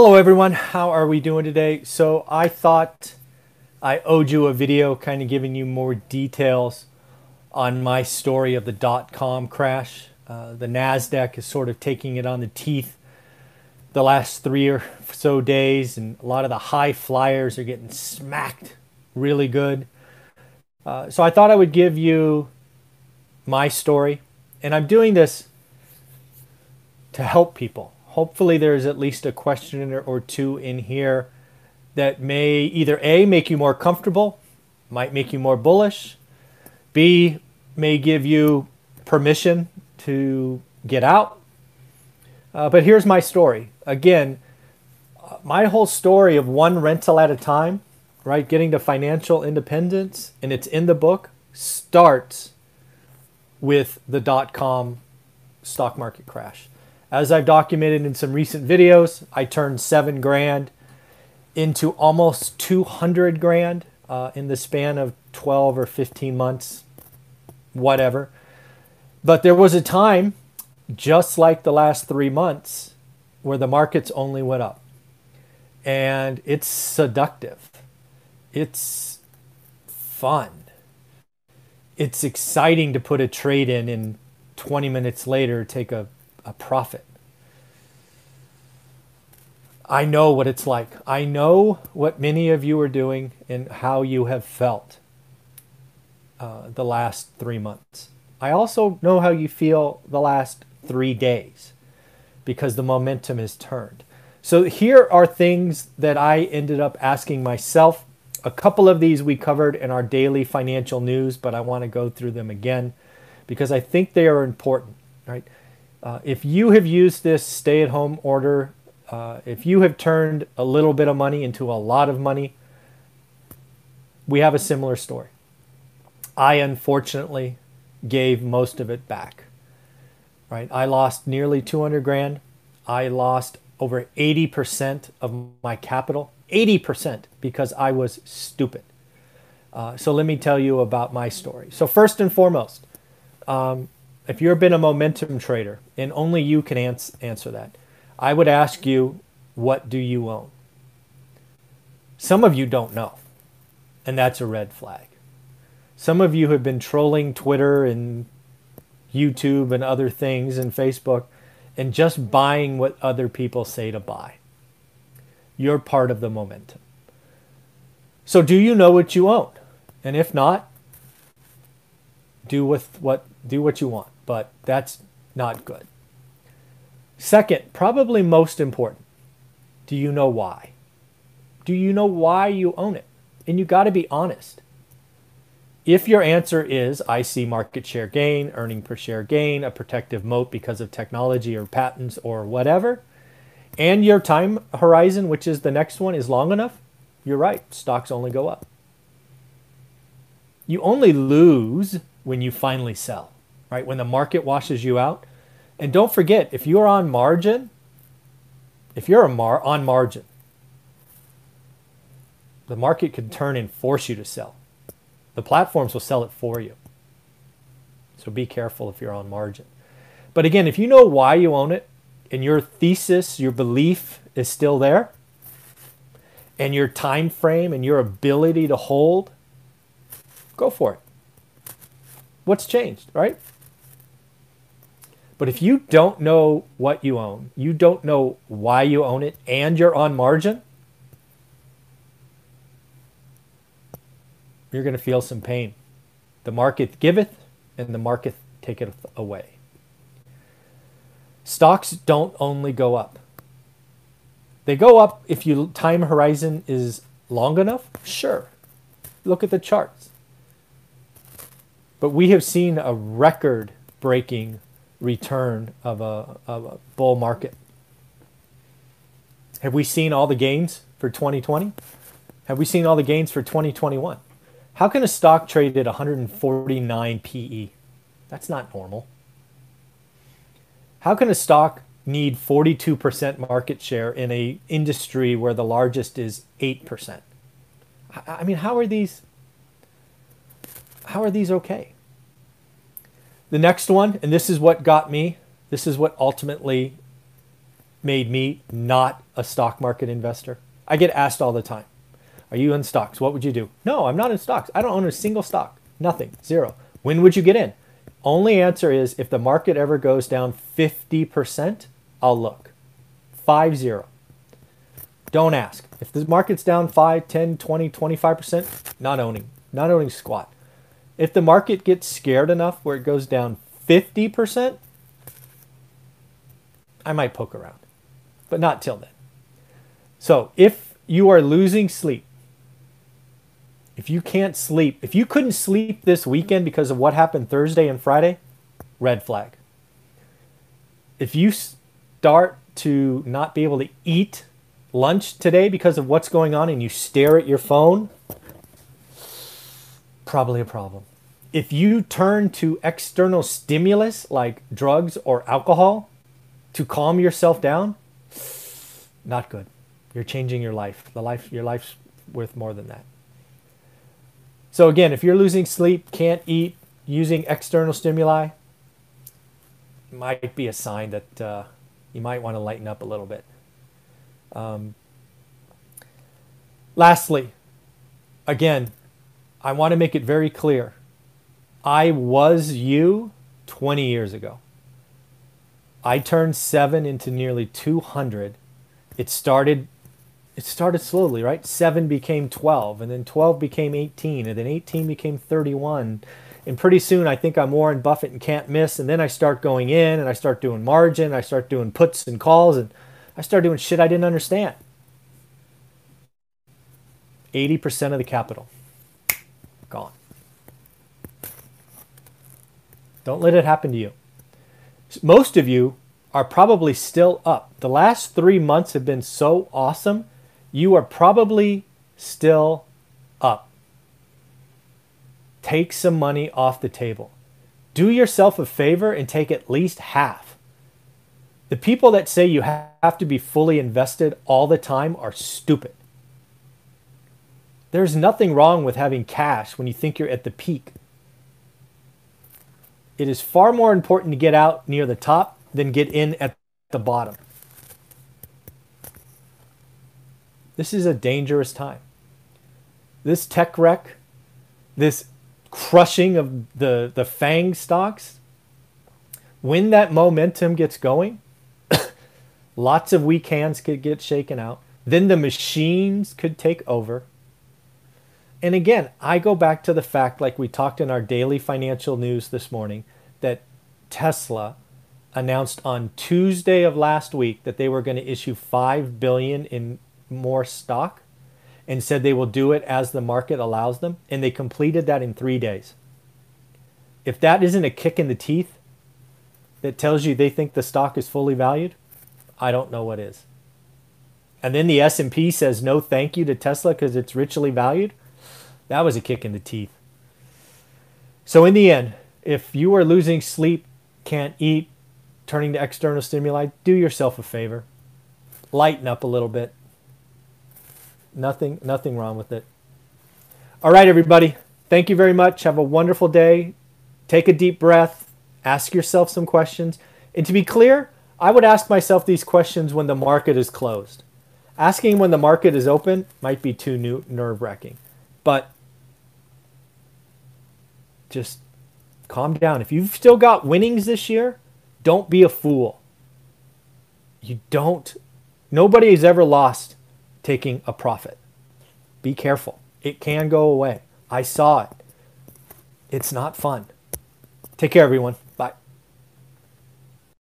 Hello everyone, how are we doing today? So I thought I owed you a video kind of giving you more details on my story of the dot-com crash. Uh, the NASDAQ is sort of taking it on the teeth the last three or so days and a lot of the high flyers are getting smacked really good. Uh, so I thought I would give you my story and I'm doing this to help people hopefully there's at least a question or two in here that may either A, make you more comfortable, might make you more bullish, B, may give you permission to get out. Uh, but here's my story. Again, my whole story of one rental at a time, right, getting to financial independence, and it's in the book, starts with the dot com stock market crash. As I've documented in some recent videos, I turned seven grand into almost 200 grand uh, in the span of 12 or 15 months, whatever. But there was a time, just like the last three months, where the markets only went up. And it's seductive. It's fun. It's exciting to put a trade in and 20 minutes later take a a profit. I know what it's like. I know what many of you are doing and how you have felt uh, the last three months. I also know how you feel the last three days because the momentum has turned. So here are things that I ended up asking myself. A couple of these we covered in our daily financial news, but I want to go through them again because I think they are important, right? Uh, if you have used this stay at home order, uh, if you have turned a little bit of money into a lot of money, we have a similar story. I unfortunately gave most of it back. Right? I lost nearly 200 grand. I lost over 80% of my capital, 80% because I was stupid. Uh, so let me tell you about my story. So first and foremost, um, if you've been a momentum trader, and only you can ans- answer that, I would ask you, what do you own? Some of you don't know, and that's a red flag. Some of you have been trolling Twitter and YouTube and other things and Facebook and just buying what other people say to buy. You're part of the momentum. So, do you know what you own? And if not, do with what do what you want but that's not good. Second, probably most important, do you know why? Do you know why you own it? And you got to be honest. If your answer is, I see market share gain, earning per share gain, a protective moat because of technology or patents or whatever, and your time horizon, which is the next one, is long enough, you're right. Stocks only go up. You only lose when you finally sell right? When the market washes you out. And don't forget, if you're on margin, if you're mar- on margin, the market could turn and force you to sell. The platforms will sell it for you. So be careful if you're on margin. But again, if you know why you own it and your thesis, your belief is still there, and your time frame and your ability to hold, go for it. What's changed, right? But if you don't know what you own, you don't know why you own it, and you're on margin, you're going to feel some pain. The market giveth, and the market taketh away. Stocks don't only go up. They go up if your time horizon is long enough. Sure. Look at the charts. But we have seen a record breaking return of a, of a bull market. Have we seen all the gains for 2020? Have we seen all the gains for 2021? How can a stock trade at 149 PE? That's not normal. How can a stock need 42% market share in a industry where the largest is 8%? I mean, how are these how are these okay? The next one, and this is what got me, this is what ultimately made me not a stock market investor. I get asked all the time, Are you in stocks? What would you do? No, I'm not in stocks. I don't own a single stock. Nothing. Zero. When would you get in? Only answer is if the market ever goes down 50%, I'll look. 5 0. Don't ask. If the market's down 5, 10, 20, 25%, not owning. Not owning squat. If the market gets scared enough where it goes down 50%, I might poke around, but not till then. So if you are losing sleep, if you can't sleep, if you couldn't sleep this weekend because of what happened Thursday and Friday, red flag. If you start to not be able to eat lunch today because of what's going on and you stare at your phone, probably a problem. If you turn to external stimulus like drugs or alcohol to calm yourself down, not good. You're changing your life. The life your life's worth more than that. So again, if you're losing sleep, can't eat, using external stimuli, might be a sign that uh, you might want to lighten up a little bit. Um, lastly, again, I want to make it very clear. I was you 20 years ago. I turned seven into nearly 200. It started it started slowly, right? Seven became 12, and then 12 became 18, and then 18 became 31. And pretty soon, I think I'm Warren Buffett and can't miss. And then I start going in and I start doing margin, I start doing puts and calls, and I start doing shit I didn't understand. 80% of the capital gone. Don't let it happen to you. Most of you are probably still up. The last three months have been so awesome you are probably still up. Take some money off the table. Do yourself a favor and take at least half. The people that say you have to be fully invested all the time are stupid. There's nothing wrong with having cash when you think you're at the peak. It is far more important to get out near the top than get in at the bottom. This is a dangerous time. This tech wreck, this crushing of the, the FANG stocks, when that momentum gets going, lots of weak hands could get shaken out. Then the machines could take over. And again, I go back to the fact, like we talked in our daily financial news this morning, that Tesla announced on Tuesday of last week that they were going to issue 5 billion in more stock and said they will do it as the market allows them. And they completed that in three days. If that isn't a kick in the teeth that tells you they think the stock is fully valued, I don't know what is. And then the S&P says no thank you to Tesla because it's richly valued. That was a kick in the teeth. So in the end, if you are losing sleep, can't eat, turning to external stimuli, do yourself a favor. Lighten up a little bit. Nothing, nothing wrong with it. All right, everybody. Thank you very much. Have a wonderful day. Take a deep breath. Ask yourself some questions. And to be clear, I would ask myself these questions when the market is closed. Asking when the market is open might be too nerve wracking. But just calm down. If you've still got winnings this year, don't be a fool. You don't, nobody has ever lost taking a profit. Be careful. It can go away. I saw it. It's not fun. Take care, everyone.